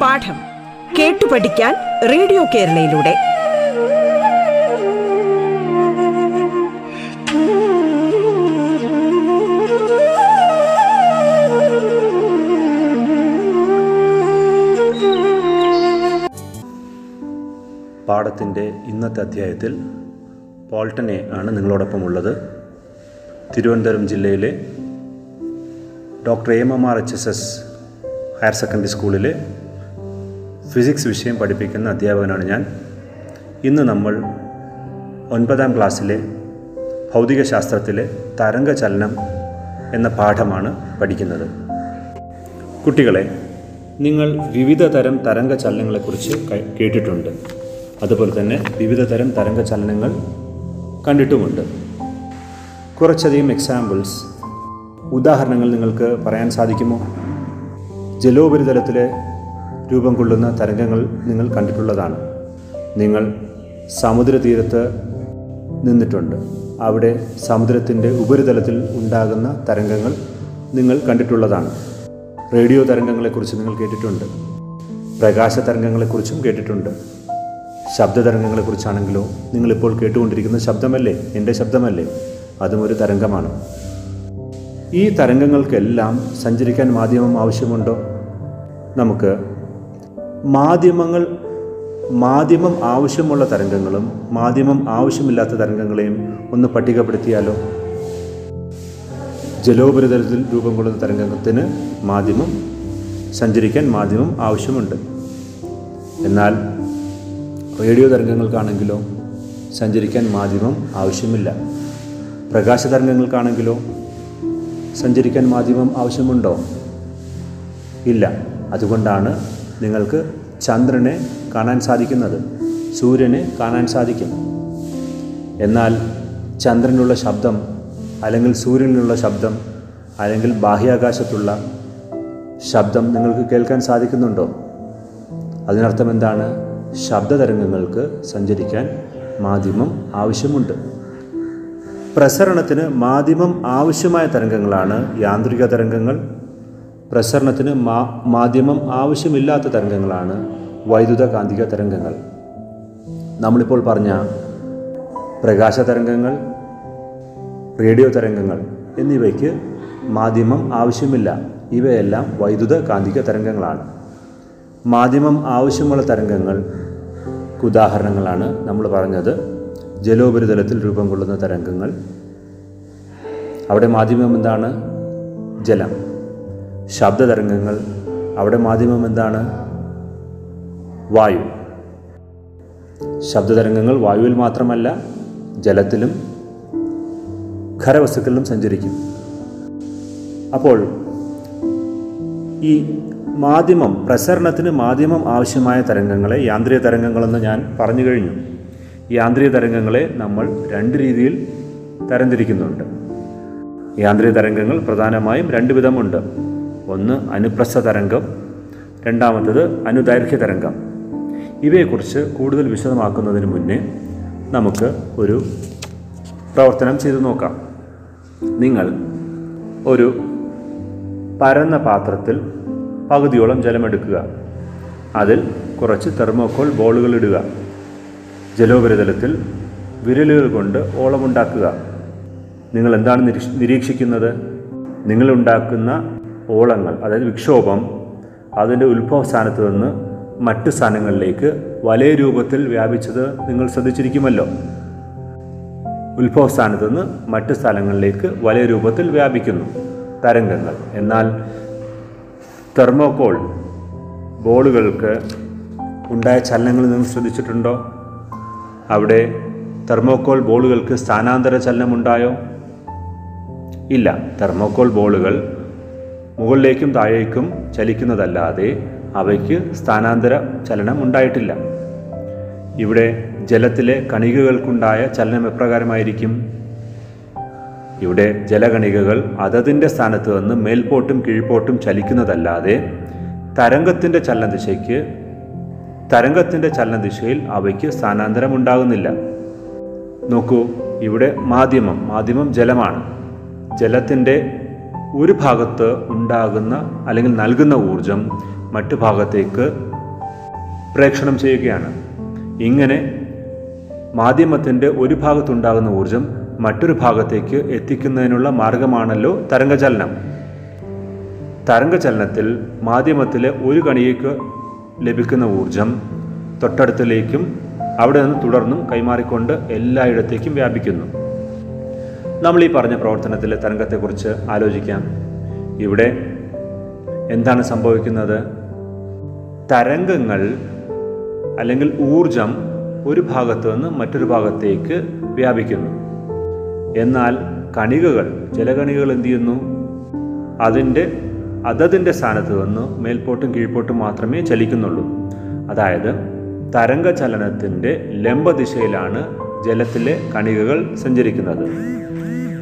പാഠം കേട്ടു പഠിക്കാൻ റേഡിയോ കേരളയിലൂടെ. പാഠത്തിന്റെ ഇന്നത്തെ അധ്യായത്തിൽ പോൾട്ടനെ ആണ് നിങ്ങളോടൊപ്പം ഉള്ളത്. തിരുവനന്തപുരം ജില്ലയിലെ doctor M M R H S S higher secondary സ്കൂളിലെ ഫിസിക്സ് വിഷയം പഠിപ്പിക്കുന്ന അധ്യാപകനാണ് ഞാൻ. ഇന്ന് നമ്മൾ ഒൻപതാം ക്ലാസ്സിലെ ഭൗതികശാസ്ത്രത്തിലെ തരംഗചലനം എന്ന പാഠമാണ് പഠിക്കുന്നത്. കുട്ടികളെ നിങ്ങൾ വിവിധ തരം തരംഗ ചലനങ്ങളെക്കുറിച്ച് കേട്ടിട്ടുണ്ട്. അതുപോലെ തന്നെ വിവിധ തരം തരംഗ ചലനങ്ങൾ കണ്ടിട്ടുമുണ്ട്. കുറച്ചധികം എക്സാമ്പിൾസ് ഉദാഹരണങ്ങൾ നിങ്ങൾക്ക് പറയാൻ സാധിക്കുമോ? ജലോപരിതലത്തിലെ രൂപം കൊള്ളുന്ന തരംഗങ്ങൾ നിങ്ങൾ കണ്ടിട്ടുള്ളതാണ്. നിങ്ങൾ സമുദ്രതീരത്ത് നിന്നിട്ടുണ്ട്. അവിടെ സമുദ്രത്തിന്റെ ഉപരിതലത്തിൽ ഉണ്ടാകുന്ന തരംഗങ്ങൾ നിങ്ങൾ കണ്ടിട്ടുള്ളതാണ്. റേഡിയോ തരംഗങ്ങളെക്കുറിച്ച് നിങ്ങൾ കേട്ടിട്ടുണ്ട്. പ്രകാശ തരംഗങ്ങളെക്കുറിച്ചും കേട്ടിട്ടുണ്ട്. ശബ്ദ തരംഗങ്ങളെക്കുറിച്ചാണെങ്കിലോ നിങ്ങളിപ്പോൾ കേട്ടുകൊണ്ടിരിക്കുന്ന ശബ്ദമല്ലേ? എന്റെ ശബ്ദമല്ലേ? അതും ഒരു തരംഗമാണ്. ഈ തരംഗങ്ങൾക്കെല്ലാം സഞ്ചരിക്കാൻ മാധ്യമം ആവശ്യമുണ്ടോ? നമുക്ക് മാധ്യമങ്ങൾ മാധ്യമം ആവശ്യമുള്ള തരംഗങ്ങളും മാധ്യമം ആവശ്യമില്ലാത്ത തരംഗങ്ങളെയും ഒന്ന് പട്ടികപ്പെടുത്തിയാലോ? ജലോപരിതലത്തിൽ രൂപം കൊള്ളുന്ന തരംഗത്തിന് മാധ്യമം സഞ്ചരിക്കാൻ മാധ്യമം ആവശ്യമുണ്ട്. എന്നാൽ റേഡിയോ തരംഗങ്ങൾക്കാണെങ്കിലോ സഞ്ചരിക്കാൻ മാധ്യമം ആവശ്യമില്ല. പ്രകാശ തരംഗങ്ങൾക്കാണെങ്കിലോ സഞ്ചരിക്കാൻ മാധ്യമം ആവശ്യമുണ്ടോ? ഇല്ല. അതുകൊണ്ടാണ് നിങ്ങൾക്ക് ചന്ദ്രനെ കാണാൻ സാധിക്കുന്നത് സൂര്യനെ കാണാൻ സാധിക്കും. എന്നാൽ ചന്ദ്രനുള്ള ശബ്ദം അല്ലെങ്കിൽ സൂര്യനിലുള്ള ശബ്ദം അല്ലെങ്കിൽ ബാഹ്യാകാശത്തുള്ള ശബ്ദം നിങ്ങൾക്ക് കേൾക്കാൻ സാധിക്കുന്നുണ്ടോ? അതിനർത്ഥം എന്താണ്? ശബ്ദതരംഗങ്ങൾക്ക് സഞ്ചരിക്കാൻ മാധ്യമം ആവശ്യമുണ്ട്. പ്രസരണത്തിന് മാധ്യമം ആവശ്യമായ തരംഗങ്ങളാണ് യാന്ത്രിക തരംഗങ്ങൾ. പ്രസരണത്തിന് മാ മാധ്യമം ആവശ്യമില്ലാത്ത തരംഗങ്ങളാണ് വൈദ്യുത കാന്തിക തരംഗങ്ങൾ. നമ്മളിപ്പോൾ പറഞ്ഞ പ്രകാശ തരംഗങ്ങൾ റേഡിയോ തരംഗങ്ങൾ എന്നിവയ്ക്ക് മാധ്യമം ആവശ്യമില്ല. ഇവയെല്ലാം വൈദ്യുത കാന്തിക തരംഗങ്ങളാണ്. മാധ്യമം ആവശ്യമുള്ള തരംഗങ്ങൾ ഉദാഹരണങ്ങളാണ് നമ്മൾ പറഞ്ഞത്. ജലോപരിതലത്തിൽ രൂപം കൊള്ളുന്ന തരംഗങ്ങൾ. അവിടെ മാധ്യമം എന്താണ്? ജലം. ശബ്ദ തരംഗങ്ങൾ. അവിടെ മാധ്യമം എന്താണ്? വായു. ശബ്ദ തരംഗങ്ങൾ വായുവിൽ മാത്രമല്ല ജലത്തിലും ഖരവസ്തുക്കളിലും സഞ്ചരിക്കും. അപ്പോൾ ഈ മാധ്യമം പ്രസരണത്തിന് മാധ്യമം ആവശ്യമായ തരംഗങ്ങളെ യാന്ത്രിക തരംഗങ്ങളെന്ന് ഞാൻ പറഞ്ഞു കഴിഞ്ഞു. യാന്ത്രിക തരംഗങ്ങളെ നമ്മൾ രണ്ട് രീതിയിൽ തരംതിരിക്കുന്നുണ്ട്. യാന്ത്രിക തരംഗങ്ങൾ പ്രധാനമായും രണ്ട് വിധമുണ്ട്. ഒന്ന് അനുപ്രസ്ഥ തരംഗം. രണ്ടാമത്തത് അനുദൈർഘ്യ തരംഗം. ഇവയെക്കുറിച്ച് കൂടുതൽ വിശദമാക്കുന്നതിന് മുന്നേ നമുക്ക് ഒരു പ്രവർത്തനം ചെയ്തു നോക്കാം. നിങ്ങൾ ഒരു പരന്ന പാത്രത്തിൽ പകുതിയോളം ജലമെടുക്കുക. അതിൽ കുറച്ച് തെർമോക്കോൾ ബോളുകൾ ഇടുക. ജലോപരിതലത്തിൽ വിരലുകൾ കൊണ്ട് ഓളമുണ്ടാക്കുക. നിങ്ങൾ എന്താണ് നിരീക്ഷിക്കുന്നത്? നിങ്ങളുണ്ടാക്കുന്ന ഓളങ്ങൾ അതായത് വിക്ഷോഭം അതിന്റെ ഉത്ഭവ സ്ഥാനത്ത് നിന്ന് മറ്റു സ്ഥാനങ്ങളിലേക്ക് വലയ രൂപത്തിൽ വ്യാപിച്ചത് നിങ്ങൾ ശ്രദ്ധിച്ചിരിക്കുമല്ലോ. ഉത്ഭവ സ്ഥാനത്ത് നിന്ന് മറ്റു സ്ഥലങ്ങളിലേക്ക് വലയ രൂപത്തിൽ വ്യാപിക്കുന്നു. തരംഗങ്ങൾ. എന്നാൽ തെർമോകോൾ ബോളുകൾക്ക് ഉണ്ടായ ചലനങ്ങൾ നിങ്ങൾ ശ്രദ്ധിച്ചിട്ടുണ്ടോ? അവിടെ തെർമോകോൾ ബോളുകൾക്ക് സ്ഥാനാന്തര ചലനമുണ്ടായോ? ഇല്ല. തെർമോകോൾ ബോളുകൾ മുകളിലേക്കും താഴേക്കും ചലിക്കുന്നതല്ലാതെ അവയ്ക്ക് സ്ഥാനാന്തര ചലനം ഉണ്ടായിട്ടില്ല. ഇവിടെ ജലത്തിലെ കണികകൾക്കുണ്ടായ ചലനം എപ്രകാരമായിരിക്കും? ഇവിടെ ജലകണികകൾ അതതിന്റെ സ്ഥാനത്ത് നിന്ന് മേൽപോട്ടും കീഴ്പോട്ടും ചലിക്കുന്നതല്ലാതെ തരംഗത്തിന്റെ ചലനദിശയ്ക്ക് തരംഗത്തിന്റെ ചലനദിശയിൽ അവയ്ക്ക് സ്ഥാനാന്തരം ഉണ്ടാകുന്നില്ല നോക്കൂ ഇവിടെ മാധ്യമം മാധ്യമം ജലമാണ്. ജലത്തിന്റെ ഒരു ഭാഗത്ത് ഉണ്ടാകുന്ന അല്ലെങ്കിൽ നൽകുന്ന ഊർജം മറ്റു ഭാഗത്തേക്ക് പ്രേക്ഷണം ചെയ്യുകയാണ്. ഇങ്ങനെ മാധ്യമത്തിന്റെ ഒരു ഭാഗത്തുണ്ടാകുന്ന ഊർജം മറ്റൊരു ഭാഗത്തേക്ക് എത്തിക്കുന്നതിനുള്ള മാർഗമാണല്ലോ തരംഗചലനം. തരംഗചലനത്തിൽ മാധ്യമത്തിലെ ഒരു കണികയ്ക്ക് ലഭിക്കുന്ന ഊർജം തൊട്ടടുത്തിലേക്കും അവിടെ നിന്ന് തുടർന്നും കൈമാറിക്കൊണ്ട് എല്ലായിടത്തേക്കും വ്യാപിക്കുന്നു. നമ്മൾ ഈ പറഞ്ഞ പ്രവർത്തനത്തിലെ തരംഗത്തെക്കുറിച്ച് ആലോചിക്കാം. ഇവിടെ എന്താണ് സംഭവിക്കുന്നത്? തരംഗങ്ങൾ അല്ലെങ്കിൽ ഊർജം ഒരു ഭാഗത്തു നിന്ന് മറ്റൊരു ഭാഗത്തേക്ക് വ്യാപിക്കുന്നു. എന്നാൽ കണികകൾ ചില കണികകൾ എന്തു ചെയ്യുന്നു? അതിന്റെ അതതിന്റെ സ്ഥാനത്ത് നിന്ന് മേൽപോട്ടും കീഴ്പോട്ടും മാത്രമേ ചലിക്കുന്നുള്ളൂ. അതായത് തരംഗ ചലനത്തിന്റെ ലംബദിശയിലാണ് ജലത്തിലെ കണികകൾ സഞ്ചരിക്കുന്നത്.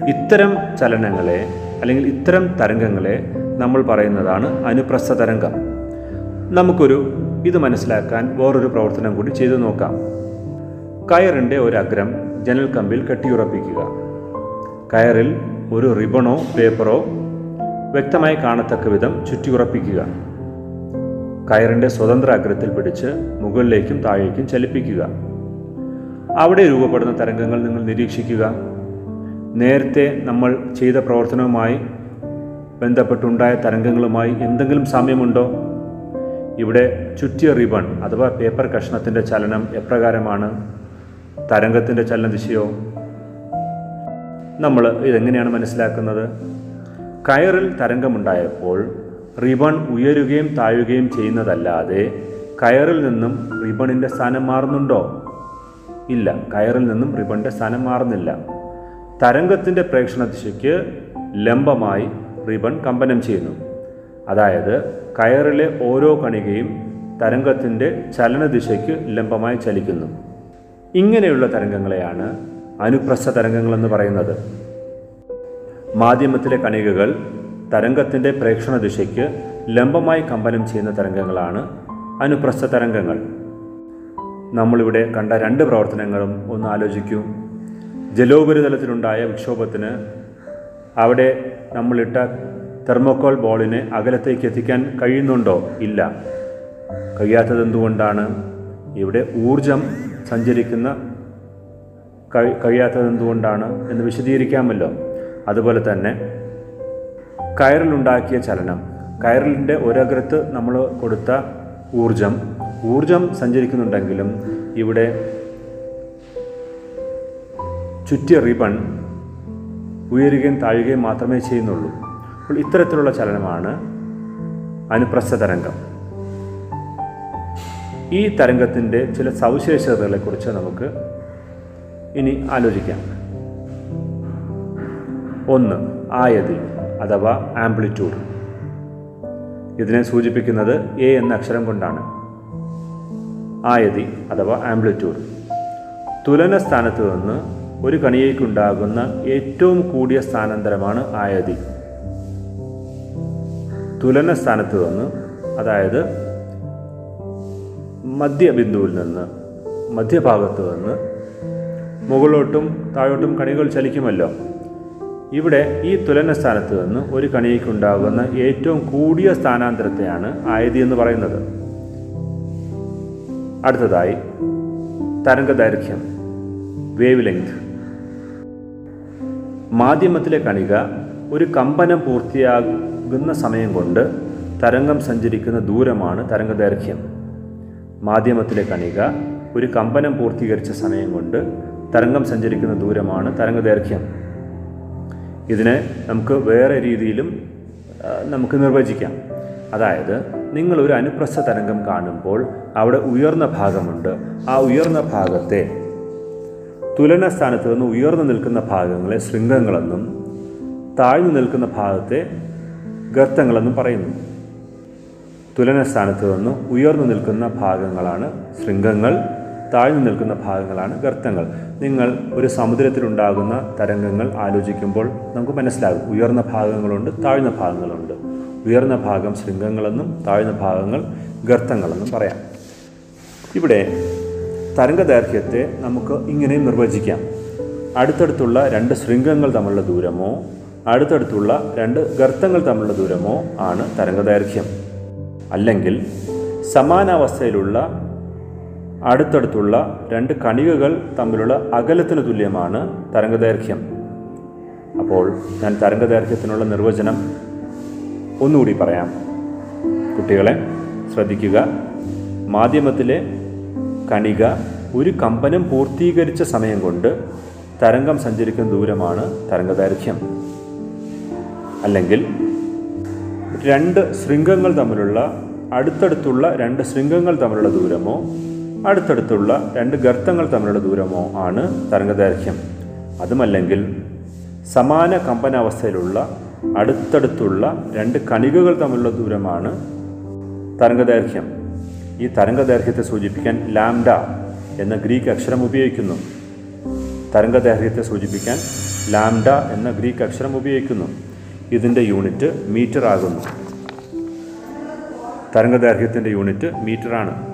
ഇത്തരം ചലനങ്ങളെ അല്ലെങ്കിൽ ഇത്തരം തരംഗങ്ങളെ നമ്മൾ പറയുന്നതാണ് അനുപ്രസ്ഥ തരംഗം നമുക്കൊരു ഇത് മനസ്സിലാക്കാൻ വേറൊരു പ്രവർത്തനം കൂടി ചെയ്തു നോക്കാം. കയറിന്റെ ഒരു അഗ്രം ജനൽ കമ്പിൽ കെട്ടിയുറപ്പിക്കുക. കയറിൽ ഒരു റിബണോ പേപ്പറോ വ്യക്തമായി കാണത്തക്ക വിധം ചുറ്റിയുറപ്പിക്കുക. കയറിന്റെ സ്വതന്ത്ര അഗ്രത്തിൽ പിടിച്ച് മുകളിലേക്കും താഴേക്കും ചലിപ്പിക്കുക. അവിടെ രൂപപ്പെടുന്ന തരംഗങ്ങൾ നിങ്ങൾ നിരീക്ഷിക്കുക. നേരത്തെ നമ്മൾ ചെയ്ത പ്രവർത്തനവുമായി ബന്ധപ്പെട്ടുണ്ടായ തരംഗങ്ങളുമായി എന്തെങ്കിലും സാമ്യമുണ്ടോ? ഇവിടെ ചുറ്റിയ റിബൺ അഥവാ പേപ്പർ കഷ്ണത്തിന്റെ ചലനം എപ്രകാരമാണ്? തരംഗത്തിന്റെ ചലനദിശയോ നമ്മൾ ഇതെങ്ങനെയാണ് മനസ്സിലാക്കുന്നത്? കയറിൽ തരംഗമുണ്ടായപ്പോൾ റിബൺ ഉയരുകയും താഴുകയും ചെയ്യുന്നതല്ലാതെ കയറിൽ നിന്നും റിബണിന്റെ സ്ഥാനം മാറുന്നുണ്ടോ? ഇല്ല കയറിൽ നിന്നും റിബണിന്റെ സ്ഥാനം മാറുന്നില്ല. തരംഗത്തിന്റെ പ്രേക്ഷണ ദിശയ്ക്ക് ലംബമായി റിബൺ കമ്പനം ചെയ്യുന്നു. അതായത് കയറിലെ ഓരോ കണികയും തരംഗത്തിന്റെ ചലനദിശയ്ക്ക് ലംബമായി ചലിക്കുന്നു. ഇങ്ങനെയുള്ള തരംഗങ്ങളെയാണ് അനുപ്രസ്ഥ തരംഗങ്ങളെന്ന് പറയുന്നത്. മാധ്യമത്തിലെ കണികകൾ തരംഗത്തിന്റെ പ്രേക്ഷണ ദിശയ്ക്ക് ലംബമായി കമ്പനം ചെയ്യുന്ന തരംഗങ്ങളാണ് അനുപ്രസ്ഥ തരംഗങ്ങൾ. നമ്മളിവിടെ കണ്ട രണ്ട് പ്രവർത്തനങ്ങളും ഒന്ന് ആലോചിക്കൂ. ജലോപരിതലത്തിലുണ്ടായ വിക്ഷോഭത്തിന് അവിടെ നമ്മളിട്ട തെർമോക്കോൾ ബോളിനെ അകലത്തേക്ക് എത്തിക്കാൻ കഴിയുന്നുണ്ടോ? ഇല്ല. കഴിയാത്തത് എന്തുകൊണ്ടാണ് ഇവിടെ ഊർജം സഞ്ചരിക്കുന്ന കഴി കഴിയാത്തത് എന്തുകൊണ്ടാണ് എന്ന് വിശദീകരിക്കാമല്ലോ. അതുപോലെ തന്നെ കയറിലുണ്ടാക്കിയ ചലനം കയറിലിന്റെ ഒരഗ്രത്ത് നമ്മൾ കൊടുത്ത ഊർജം ഊർജം സഞ്ചരിക്കുന്നുണ്ടെങ്കിലും ഇവിടെ ചുറ്റിയ റിബൺ ഉയരുകയും താഴുകയും മാത്രമേ ചെയ്യുന്നുള്ളൂ. അപ്പോൾ ഇത്തരത്തിലുള്ള ചലനമാണ് അനുപ്രസ്ഥ തരംഗം ഈ തരംഗത്തിന്റെ ചില സവിശേഷതകളെക്കുറിച്ച് നമുക്ക് ഇനി ആലോചിക്കാം. ഒന്ന് ആയതി അഥവാ ആംപ്ലിറ്റ്യൂഡ്. ഇതിനെ സൂചിപ്പിക്കുന്നത് എ എന്ന അക്ഷരം കൊണ്ടാണ്. ആയതി അഥവാ ആംപ്ലിറ്റ്യൂഡ്. തുലന സ്ഥാനത്ത് നിന്ന് ഒരു കണിയേക്കുണ്ടാകുന്ന ഏറ്റവും കൂടിയ സ്ഥാനാന്തരമാണ് ആയതി തുലന സ്ഥാനത്ത് നിന്ന് അതായത് മധ്യബിന്ദുവിൽ നിന്ന് മധ്യഭാഗത്ത് നിന്ന് മുകളിലോട്ടും താഴോട്ടും കണികൾ ചലിക്കുമല്ലോ. ഇവിടെ ഈ തുലന സ്ഥാനത്ത് നിന്ന് ഒരു കണിയേക്കുണ്ടാകുന്ന ഏറ്റവും കൂടിയ സ്ഥാനാന്തരത്തെയാണ് ആയതി എന്ന് പറയുന്നത്. അടുത്തതായി തരംഗദൈർഘ്യം വേവ് ലെങ്ത് മാധ്യമത്തിലെ കണിക ഒരു കമ്പനം പൂർത്തിയാകുന്ന സമയം കൊണ്ട് തരംഗം സഞ്ചരിക്കുന്ന ദൂരമാണ് തരംഗദൈർഘ്യം. മാധ്യമത്തിലെ കണിക ഒരു കമ്പനം പൂർത്തീകരിച്ച സമയം കൊണ്ട് തരംഗം സഞ്ചരിക്കുന്ന ദൂരമാണ് തരംഗ ദൈർഘ്യം ഇതിനെ നമുക്ക് വേറെ രീതിയിലും നമുക്ക് നിർവചിക്കാം. അതായത് നിങ്ങൾ ഒരു അനുപ്രസ്ഥ തരംഗം കാണുമ്പോൾ അവിടെ ഉയർന്ന ഭാഗമുണ്ട്. ആ ഉയർന്ന ഭാഗത്തെ തുലന സ്ഥാനത്ത് നിന്ന് ഉയർന്നു നിൽക്കുന്ന ഭാഗങ്ങളെ ശൃംഗങ്ങളെന്നും താഴ്ന്നു നിൽക്കുന്ന ഭാഗത്തെ ഗർത്തങ്ങളെന്നും പറയുന്നു. തുലന സ്ഥാനത്ത് നിന്ന് ഉയർന്നു നിൽക്കുന്ന ഭാഗങ്ങളാണ് ശൃംഗങ്ങൾ. താഴ്ന്നു നിൽക്കുന്ന ഭാഗങ്ങളാണ് ഗർത്തങ്ങൾ. നിങ്ങൾ ഒരു സമുദ്രത്തിലുണ്ടാകുന്ന തരംഗങ്ങൾ ആലോചിക്കുമ്പോൾ നമുക്ക് മനസ്സിലാകും. ഉയർന്ന ഭാഗങ്ങളുണ്ട് താഴ്ന്ന ഭാഗങ്ങളുണ്ട്. ഉയർന്ന ഭാഗം ശൃംഗങ്ങളെന്നും താഴ്ന്ന ഭാഗങ്ങൾ ഗർത്തങ്ങളെന്നും പറയാം. ഇവിടെ തരംഗദൈർഘ്യത്തെ നമുക്ക് ഇങ്ങനെ നിർവചിക്കാം. അടുത്തടുത്തുള്ള രണ്ട് ശൃംഗങ്ങൾ തമ്മിലുള്ള ദൂരമോ അടുത്തടുത്തുള്ള രണ്ട് ഗർത്തങ്ങൾ തമ്മിലുള്ള ദൂരമോ ആണ് തരംഗദൈർഘ്യം. അല്ലെങ്കിൽ സമാനാവസ്ഥയിലുള്ള അടുത്തടുത്തുള്ള രണ്ട് കണികകൾ തമ്മിലുള്ള അകലത്തിന് തുല്യമാണ് തരംഗദൈർഘ്യം. അപ്പോൾ ഞാൻ തരംഗദൈർഘ്യത്തിനുള്ള നിർവചനം ഒന്നുകൂടി പറയാം. കുട്ടികളെ ശ്രദ്ധിക്കുക. മാധ്യമത്തിലെ കണിക ഒരു കമ്പനം പൂർത്തീകരിച്ച സമയം കൊണ്ട് തരംഗം സഞ്ചരിക്കുന്ന ദൂരമാണ് തരംഗദൈർഘ്യം. അല്ലെങ്കിൽ രണ്ട് ശൃംഗങ്ങൾ തമ്മിലുള്ള അടുത്തടുത്തുള്ള രണ്ട് ശൃംഗങ്ങൾ തമ്മിലുള്ള ദൂരമോ അടുത്തടുത്തുള്ള രണ്ട് ഗർത്തങ്ങൾ തമ്മിലുള്ള ദൂരമോ ആണ് തരംഗദൈർഘ്യം. അതുമല്ലെങ്കിൽ സമാന കമ്പനാവസ്ഥയിലുള്ള അടുത്തടുത്തുള്ള രണ്ട് കണികകൾ തമ്മിലുള്ള ദൂരമാണ് തരംഗദൈർഘ്യം. ഈ തരംഗദൈർഘ്യത്തെ സൂചിപ്പിക്കാൻ ലാംഡ എന്ന ഗ്രീക്ക് അക്ഷരം ഉപയോഗിക്കുന്നു. തരംഗദൈർഘ്യത്തെ സൂചിപ്പിക്കാൻ ലാംഡ എന്ന ഗ്രീക്ക് അക്ഷരം ഉപയോഗിക്കുന്നു. ഇതിന്റെ യൂണിറ്റ് മീറ്റർ ആകുന്നു തരംഗദൈർഘ്യത്തിന്റെ യൂണിറ്റ് മീറ്ററാണ്.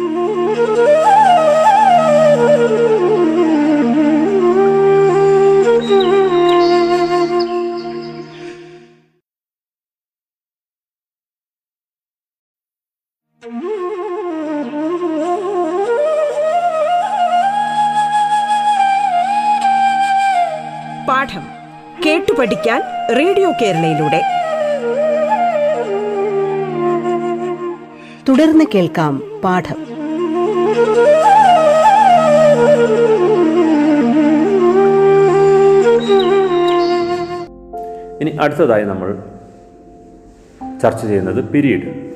കേരളയിലൂടെ. തുടർന്ന് കേൾക്കാം പാഠം. ഇനി അടുത്തതായി നമ്മൾ ചർച്ച ചെയ്യുന്നത് പിരീഡ്.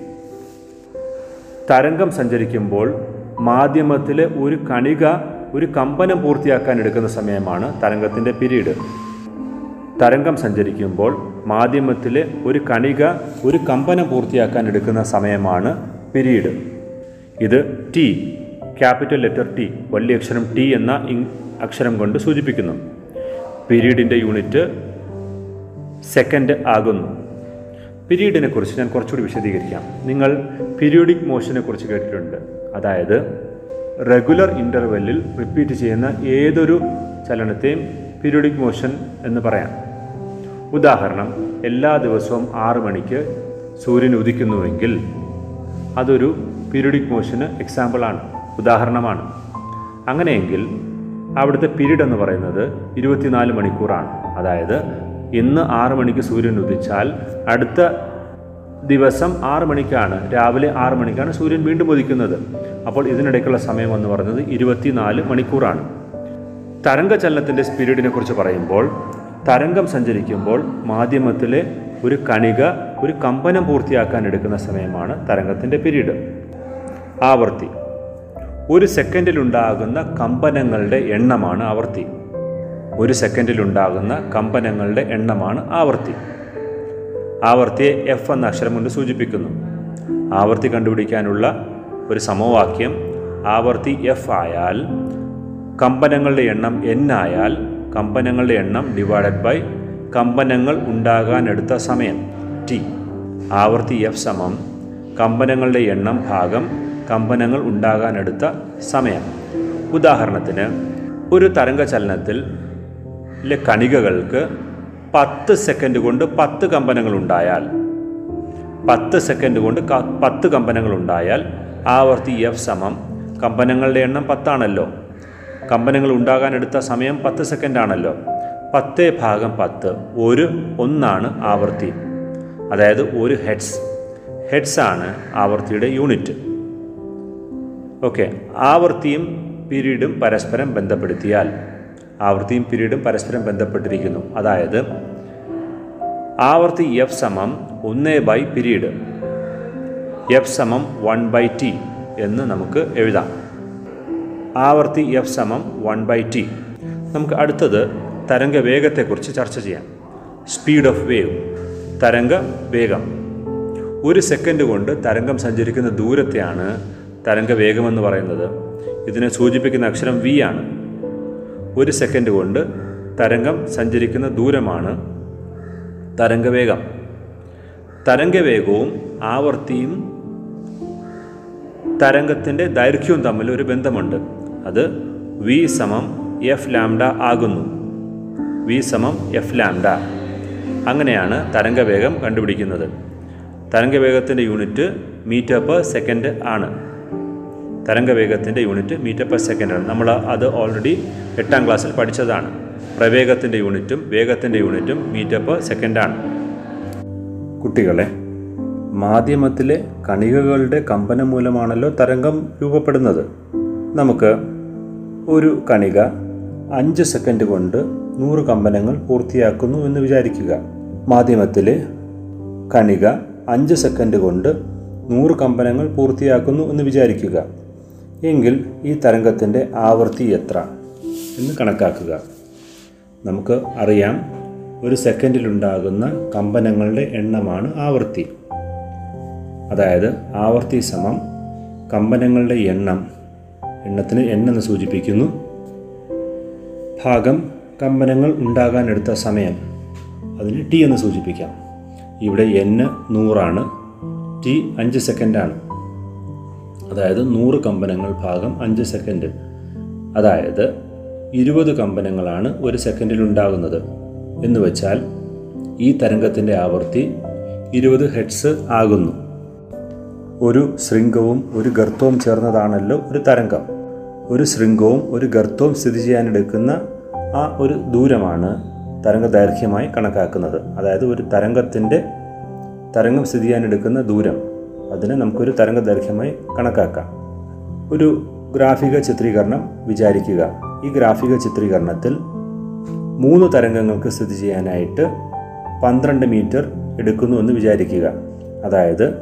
തരംഗം സഞ്ചരിക്കുമ്പോൾ മാധ്യമത്തിലെ ഒരു കണിക ഒരു കമ്പനം പൂർത്തിയാക്കാൻ എടുക്കുന്ന സമയമാണ് തരംഗത്തിന്റെ പിരീഡ്. തരംഗം സഞ്ചരിക്കുമ്പോൾ മാധ്യമത്തിലെ ഒരു കണിക ഒരു കമ്പനം പൂർത്തിയാക്കാൻ എടുക്കുന്ന സമയമാണ് പിരീഡ്. ഇത് ടി ക്യാപിറ്റൽ ലെറ്റർ ടി വലിയ അക്ഷരം ടി എന്ന അക്ഷരം കൊണ്ട് സൂചിപ്പിക്കുന്നു. പീരീഡിന്റെ യൂണിറ്റ് സെക്കൻഡ് ആകുന്നു. പീരീഡിനെ കുറിച്ച് ഞാൻ കുറച്ചുകൂടി വിശദീകരിക്കാം. നിങ്ങൾ പീരിയോഡിക് മോഷനെ കുറിച്ച് കേട്ടിട്ടുണ്ട്. അതായത് റെഗുലർ ഇന്റർവെല്ലിൽ റിപ്പീറ്റ് ചെയ്യുന്ന ഏതൊരു ചലനത്തെയും പീരിയോഡിക് മോഷൻ എന്ന് പറയാം. ഉദാഹരണം എല്ലാ ദിവസവും ആറ് മണിക്ക് സൂര്യൻ ഉദിക്കുന്നുവെങ്കിൽ അതൊരു പീരിയോഡിക് മോഷന് എക്സാമ്പിളാണ് ഉദാഹരണമാണ്. അങ്ങനെയെങ്കിൽ അവിടുത്തെ പീരീഡ് എന്ന് പറയുന്നത് ഇരുപത്തിനാല് മണിക്കൂറാണ്. അതായത് ഇന്ന് ആറ് മണിക്ക് സൂര്യൻ ഉദിച്ചാൽ അടുത്ത ദിവസം ആറ് മണിക്കാണ് രാവിലെ ആറ് മണിക്കാണ് സൂര്യൻ വീണ്ടും ഉദിക്കുന്നത്. അപ്പോൾ ഇതിനിടയ്ക്കുള്ള സമയം എന്ന് പറയുന്നത് ഇരുപത്തിനാല് മണിക്കൂറാണ്. തരംഗചലനത്തിന്റെ സ്പീരീഡിനെ കുറിച്ച് പറയുമ്പോൾ തരംഗം സഞ്ചരിക്കുമ്പോൾ മാധ്യമത്തിലെ ഒരു കണിക ഒരു കമ്പനം പൂർത്തിയാക്കാൻ എടുക്കുന്ന സമയമാണ് തരംഗത്തിന്റെ പിരീഡ്. ആവർത്തി. ഒരു സെക്കൻഡിലുണ്ടാകുന്ന കമ്പനങ്ങളുടെ എണ്ണമാണ് ആവർത്തി. ഒരു സെക്കൻഡിലുണ്ടാകുന്ന കമ്പനങ്ങളുടെ എണ്ണമാണ് ആവർത്തി. ആവർത്തിയെ എഫ് എന്ന അക്ഷരം കൊണ്ട് സൂചിപ്പിക്കുന്നു. ആവർത്തി കണ്ടുപിടിക്കാനുള്ള ഒരു സമവാക്യം ആവർത്തി എഫ് ആയാൽ കമ്പനങ്ങളുടെ എണ്ണം എൻ ആയാൽ കമ്പനങ്ങളുടെ എണ്ണം ഡിവൈഡഡ് ബൈ കമ്പനങ്ങൾ ഉണ്ടാകാനെടുത്ത സമയം ടി ആവർത്തി എഫ് സമം കമ്പനങ്ങളുടെ എണ്ണം ഭാഗം കമ്പനങ്ങൾ ഉണ്ടാകാനെടുത്ത സമയം. ഉദാഹരണത്തിന് ഒരു തരംഗചലനത്തിൽ ചലനത്തിൽ കണികകൾക്ക് പത്ത് സെക്കൻഡ് കൊണ്ട് പത്ത് കമ്പനങ്ങൾ ഉണ്ടായാൽ പത്ത് സെക്കൻഡ് കൊണ്ട് പത്ത് കമ്പനങ്ങൾ ഉണ്ടായാൽ ആവർത്തി എഫ് സമം കമ്പനങ്ങളുടെ എണ്ണം പത്താണല്ലോ. കമ്പനങ്ങൾ ഉണ്ടാകാനെടുത്ത സമയം പത്ത് സെക്കൻഡ് ആണല്ലോ. പത്ത് ഭാഗം പത്ത് ഒരു ഒന്നാണ് ആവർത്തി അതായത് ഒരു ഹെഡ്സ്. ഹെഡ്സ് ആണ് ആവർത്തിയുടെ യൂണിറ്റ്. ഓക്കെ ആവർത്തിയും പീരീഡും പരസ്പരം ബന്ധപ്പെടുത്തിയാൽ ആവർത്തിയും പീരീഡും പരസ്പരം ബന്ധപ്പെട്ടിരിക്കുന്നു. അതായത് ആവർത്തി എഫ് സമം ഒന്ന് ബൈ പീരീഡ്. എഫ് സമം വൺ ബൈ ടി എന്ന് നമുക്ക് എഴുതാം. ആവർത്തി എഫ് സമം വൺ ബൈ ടി നമുക്ക് അടുത്തത് തരംഗ വേഗത്തെക്കുറിച്ച് ചർച്ച ചെയ്യാം. സ്പീഡ് ഓഫ് വേവ് തരംഗ വേഗം. ഒരു സെക്കൻഡ് കൊണ്ട് തരംഗം സഞ്ചരിക്കുന്ന ദൂരത്തെയാണ് തരംഗ വേഗമെന്ന് പറയുന്നത്. ഇതിനെ സൂചിപ്പിക്കുന്ന അക്ഷരം വി ആണ്. ഒരു സെക്കൻഡ് കൊണ്ട് തരംഗം സഞ്ചരിക്കുന്ന ദൂരമാണ് തരംഗവേഗം തരംഗവേഗവും ആവർത്തിയും തരംഗത്തിന്റെ ദൈർഘ്യവും തമ്മിൽ ഒരു ബന്ധമുണ്ട്. അത് വി സമം എഫ് ലാംഡ ആകുന്നു. വി സമം എഫ് ലാംഡ. അങ്ങനെയാണ് തരംഗവേഗം കണ്ടുപിടിക്കുന്നത്. തരംഗവേഗത്തിന്റെ യൂണിറ്റ് മീറ്റർ പെർ സെക്കൻഡ് ആണ്. തരംഗവേഗത്തിന്റെ യൂണിറ്റ് മീറ്റർ പെർ സെക്കൻഡ് ആണ്. നമ്മൾ അത് ഓൾറെഡി എട്ടാം ക്ലാസ്സിൽ പഠിച്ചതാണ്. പ്രവേഗത്തിന്റെ യൂണിറ്റും വേഗത്തിന്റെ യൂണിറ്റും മീറ്റർ പെർ സെക്കൻഡ് ആണ്. കുട്ടികളെ മാധ്യമത്തിലെ കണികകളുടെ കമ്പനം മൂലമാണല്ലോ തരംഗം രൂപപ്പെടുന്നത്. നമുക്ക് ഒരു കണിക അഞ്ച് സെക്കൻഡ് കൊണ്ട് നൂറ് കമ്പനങ്ങൾ പൂർത്തിയാക്കുന്നു എന്ന് വിചാരിക്കുക. മാധ്യമത്തിലെ കണിക അഞ്ച് സെക്കൻഡ് കൊണ്ട് നൂറ് കമ്പനങ്ങൾ പൂർത്തിയാക്കുന്നു എന്ന് വിചാരിക്കുക. എങ്കിൽ ഈ തരംഗത്തിന്റെ ആവൃത്തി എത്ര എന്ന് കണക്കാക്കുക. നമുക്ക് അറിയാം ഒരു സെക്കൻഡിലുണ്ടാകുന്ന കമ്പനങ്ങളുടെ എണ്ണമാണ് ആവൃത്തി. അതായത് ആവൃത്തി സമം കമ്പനങ്ങളുടെ എണ്ണം എണ്ണത്തിന് എണ്ണെന്ന് എന്ന് സൂചിപ്പിക്കുന്നു. ഭാഗം കമ്പനങ്ങൾ ഉണ്ടാകാനെടുത്ത സമയം. അതിന് ടി എന്ന് സൂചിപ്പിക്കാം. ഇവിടെ എൻ നൂറാണ്. ടി അഞ്ച് സെക്കൻഡാണ്. അതായത് നൂറ് കമ്പനങ്ങൾ ഭാഗം അഞ്ച് സെക്കൻഡ്. അതായത് ഇരുപത് കമ്പനങ്ങളാണ് ഒരു സെക്കൻഡിൽ ഉണ്ടാകുന്നത്. എന്ന് വെച്ചാൽ ഈ തരംഗത്തിന്റെ ആവൃത്തി ഇരുപത് ഹെഡ്സ് ആകുന്നു. ഒരു ശൃംഗവും ഒരു ഗർത്തവും ചേർന്നതാണല്ലോ ഒരു തരംഗം. ഒരു ശൃംഗവും ഒരു ഗർത്തവും സ്ഥിതി ചെയ്യാനെടുക്കുന്ന ആ ഒരു ദൂരമാണ് തരംഗ ദൈർഘ്യമായി കണക്കാക്കുന്നത്. അതായത് ഒരു തരംഗത്തിന്റെ തരംഗം സ്ഥിതി ചെയ്യാനെടുക്കുന്ന ദൂരം. അതിനെ നമുക്കൊരു തരംഗ ദൈർഘ്യമായി കണക്കാക്കാം. ഒരു ഗ്രാഫിക ചിത്രീകരണം വിചാരിക്കുക. ഈ ഗ്രാഫിക ചിത്രീകരണത്തിൽ മൂന്ന് തരംഗങ്ങൾക്ക് സ്ഥിതി ചെയ്യാനായിട്ട് പന്ത്രണ്ട് മീറ്റർ എടുക്കുന്നു എന്ന് വിചാരിക്കുക. അതായത്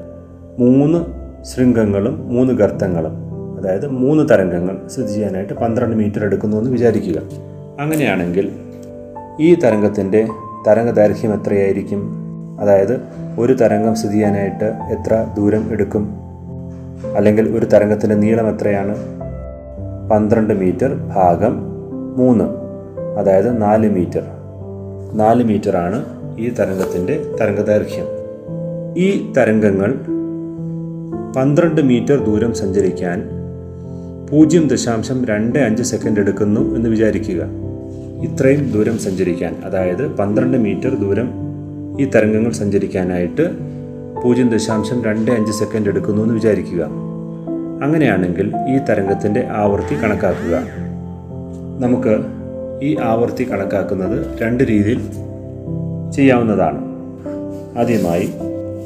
മൂന്ന് ശൃംഗങ്ങളും മൂന്ന് ഗർത്തങ്ങളും. അതായത് മൂന്ന് തരംഗങ്ങൾ സ്ഥിതി ചെയ്യാനായിട്ട് പന്ത്രണ്ട് മീറ്റർ എടുക്കുന്നു എന്ന് വിചാരിക്കുക. അങ്ങനെയാണെങ്കിൽ ഈ തരംഗത്തിന്റെ തരംഗ ദൈർഘ്യം എത്രയായിരിക്കും? അതായത് ഒരു തരംഗം സ്ഥിതി ചെയ്യാനായിട്ട് എത്ര ദൂരം എടുക്കും? അല്ലെങ്കിൽ ഒരു തരംഗത്തിന്റെ നീളം എത്രയാണ്? പന്ത്രണ്ട് മീറ്റർ ഭാഗം മൂന്ന്. അതായത് നാല് മീറ്റർ നാല് മീറ്ററാണ് ഈ തരംഗത്തിന്റെ തരംഗദൈർഘ്യം ഈ തരംഗങ്ങൾ പന്ത്രണ്ട് മീറ്റർ ദൂരം സഞ്ചരിക്കാൻ പൂജ്യം ദശാംശം രണ്ട് അഞ്ച് സെക്കൻഡ് എടുക്കുന്നു എന്ന് വിചാരിക്കുക. ഇത്രയും ദൂരം സഞ്ചരിക്കാൻ അതായത് പന്ത്രണ്ട് മീറ്റർ ദൂരം ഈ തരംഗങ്ങൾ സഞ്ചരിക്കാനായിട്ട് പൂജ്യം ദശാംശം രണ്ട് അഞ്ച് സെക്കൻഡ് എടുക്കുന്നു എന്ന് വിചാരിക്കുക. അങ്ങനെയാണെങ്കിൽ ഈ തരംഗത്തിന്റെ ആവൃത്തി കണക്കാക്കുക. നമുക്ക് ഈ ആവൃത്തി കണക്കാക്കുന്നത് രണ്ട് രീതിയിൽ ചെയ്യാവുന്നതാണ്. ആദ്യമായി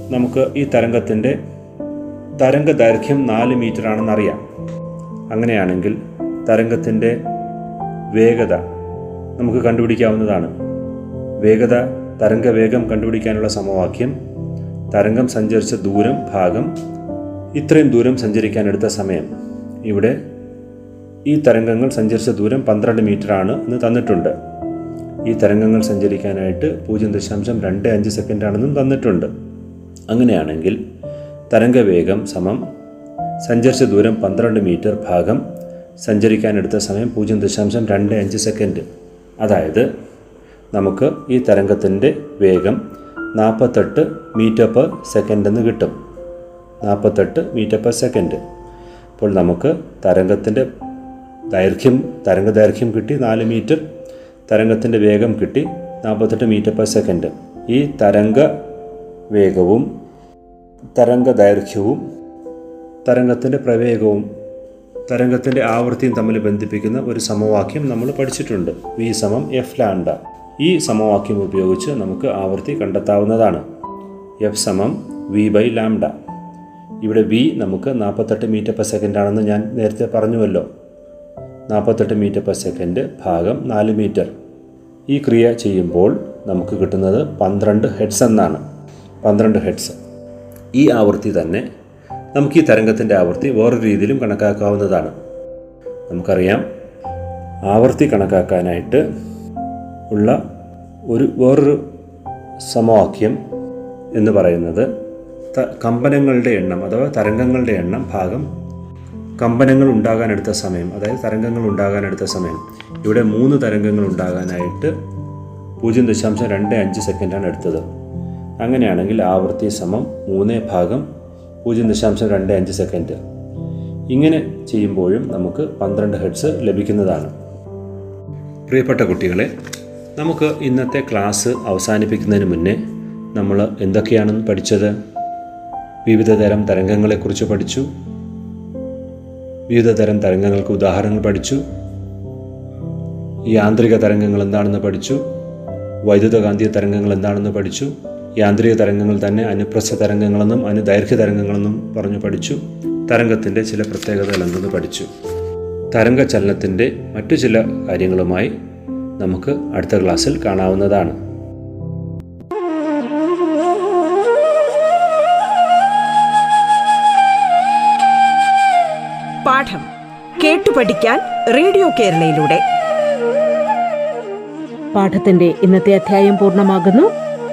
നമുക്ക് ഈ തരംഗത്തിന്റെ തരംഗ ദൈർഘ്യം നാല് മീറ്റർ ആണെന്നറിയാം അങ്ങനെയാണെങ്കിൽ തരംഗത്തിന്റെ വേഗത നമുക്ക് കണ്ടുപിടിക്കാവുന്നതാണ്. വേഗത തരംഗ വേഗം കണ്ടുപിടിക്കാനുള്ള സമവാക്യം തരംഗം സഞ്ചരിച്ച ദൂരം ഭാഗം ഇത്രയും ദൂരം സഞ്ചരിക്കാൻ എടുത്ത സമയം. ഇവിടെ ഈ തരംഗങ്ങൾ സഞ്ചരിച്ച ദൂരം പന്ത്രണ്ട് മീറ്റർ ആണ് എന്ന് തന്നിട്ടുണ്ട്. ഈ തരംഗങ്ങൾ സഞ്ചരിക്കാനായിട്ട് പൂജ്യം ദശാംശം രണ്ട് അഞ്ച് സെക്കൻഡാണെന്നും തന്നിട്ടുണ്ട്. അങ്ങനെയാണെങ്കിൽ തരംഗവേഗം സമം സഞ്ചരിച്ച ദൂരം പന്ത്രണ്ട് മീറ്റർ ഭാഗം. സഞ്ചരിക്കാനെടുത്ത സമയം പൂജ്യം ദശാംശം രണ്ട് അഞ്ച് സെക്കൻഡ്. അതായത് നമുക്ക് ഈ തരംഗത്തിന്റെ വേഗം നാൽപ്പത്തെട്ട് മീറ്റർ പെർ സെക്കൻഡ് എന്ന് കിട്ടും. നാൽപ്പത്തെട്ട് മീറ്റർ പെർ സെക്കൻഡ്. അപ്പോൾ നമുക്ക് തരംഗത്തിന്റെ ദൈർഘ്യം തരംഗ ദൈർഘ്യം കിട്ടി നാല് മീറ്റർ. തരംഗത്തിന്റെ വേഗം കിട്ടി നാൽപ്പത്തെട്ട് മീറ്റർ പെർ സെക്കൻഡ്. ഈ തരംഗ വേഗവും തരംഗ ദൈർഘ്യവും തരംഗത്തിന്റെ പ്രവേഗവും തരംഗത്തിന്റെ ആവൃത്തിയും തമ്മിൽ ബന്ധിപ്പിക്കുന്ന ഒരു സമവാക്യം നമ്മൾ പഠിച്ചിട്ടുണ്ട്. വി സമം എഫ് ലാൻഡ ഈ സമവാക്യം ഉപയോഗിച്ച് നമുക്ക് ആവൃത്തി കണ്ടെത്താവുന്നതാണ്. എഫ് സമം വി ബൈ ലാംഡ ഇവിടെ വി നമുക്ക് നാൽപ്പത്തെട്ട് മീറ്റർ പെർ സെക്കൻഡ് ആണെന്ന് ഞാൻ നേരത്തെ പറഞ്ഞുവല്ലോ. നാൽപ്പത്തെട്ട് മീറ്റർ പെർ സെക്കൻഡ് ഭാഗം നാല് മീറ്റർ ഈ ക്രിയ ചെയ്യുമ്പോൾ നമുക്ക് കിട്ടുന്നത് പന്ത്രണ്ട് ഹെഡ്സ് എന്നാണ്. പന്ത്രണ്ട് ഹെഡ്സ് ഈ ആവൃത്തി തന്നെ നമുക്ക് ഈ തരംഗത്തിന്റെ ആവൃത്തി വേറൊരു രീതിയിലും കണക്കാക്കാവുന്നതാണ്. നമുക്കറിയാം ആവൃത്തി കണക്കാക്കാനായിട്ട് ഉള്ള ഒരു വേറൊരു സമവാക്യം എന്ന് പറയുന്നത് കമ്പനങ്ങളുടെ എണ്ണം അഥവാ തരംഗങ്ങളുടെ എണ്ണം ഭാഗം കമ്പനങ്ങൾ ഉണ്ടാകാനെടുത്ത സമയം അതായത് തരംഗങ്ങൾ ഉണ്ടാകാനെടുത്ത സമയം. ഇവിടെ മൂന്ന് തരംഗങ്ങൾ ഉണ്ടാകാനായിട്ട് പൂജ്യം ദശാംശം രണ്ട് അഞ്ച് സെക്കൻഡാണ് എടുത്തത്. അങ്ങനെയാണെങ്കിൽ ആവൃത്തി സമം മൂന്ന് ഭാഗം പൂജ്യം ദശാംശം രണ്ട് അഞ്ച് സെക്കൻഡ്. ഇങ്ങനെ ചെയ്യുമ്പോഴും നമുക്ക് പന്ത്രണ്ട് ഹെഡ്സ് ലഭിക്കുന്നതാണ്. പ്രിയപ്പെട്ട കുട്ടികളെ നമുക്ക് ഇന്നത്തെ ക്ലാസ് അവസാനിപ്പിക്കുന്നതിന് മുന്നേ നമ്മൾ എന്തൊക്കെയാണ് പഠിച്ചത്? വിവിധ തരം തരംഗങ്ങളെക്കുറിച്ച് പഠിച്ചു. വിവിധ തരം തരംഗങ്ങൾക്ക് ഉദാഹരണങ്ങൾ പഠിച്ചു. യാന്ത്രിക തരംഗങ്ങൾ എന്താണെന്ന് പഠിച്ചു. വൈദ്യുതകാന്തിക തരംഗങ്ങൾ എന്താണെന്ന് പഠിച്ചു. യാന്ത്രിക തരംഗങ്ങൾ തന്നെ അനുപ്രസ്ഥ തരംഗങ്ങളെന്നും അനുദൈർഘ്യ തരംഗങ്ങളെന്നും പറഞ്ഞു പഠിച്ചു. തരംഗത്തിന്റെ ചില പ്രത്യേകതകൾ എന്തെന്ന് പഠിച്ചു. തരംഗ ചലനത്തിന്റെ മറ്റു ചില കാര്യങ്ങളുമായി നമുക്ക് അടുത്ത ക്ലാസ്സിൽ കാണാവുന്നതാണ്. പാഠം കേട്ടു പഠിക്കാൻ റേഡിയോ കേരളയിലൂടെ. പാഠത്തിന്റെ ഇന്നത്തെ അധ്യായം പൂർണമാകുന്നു.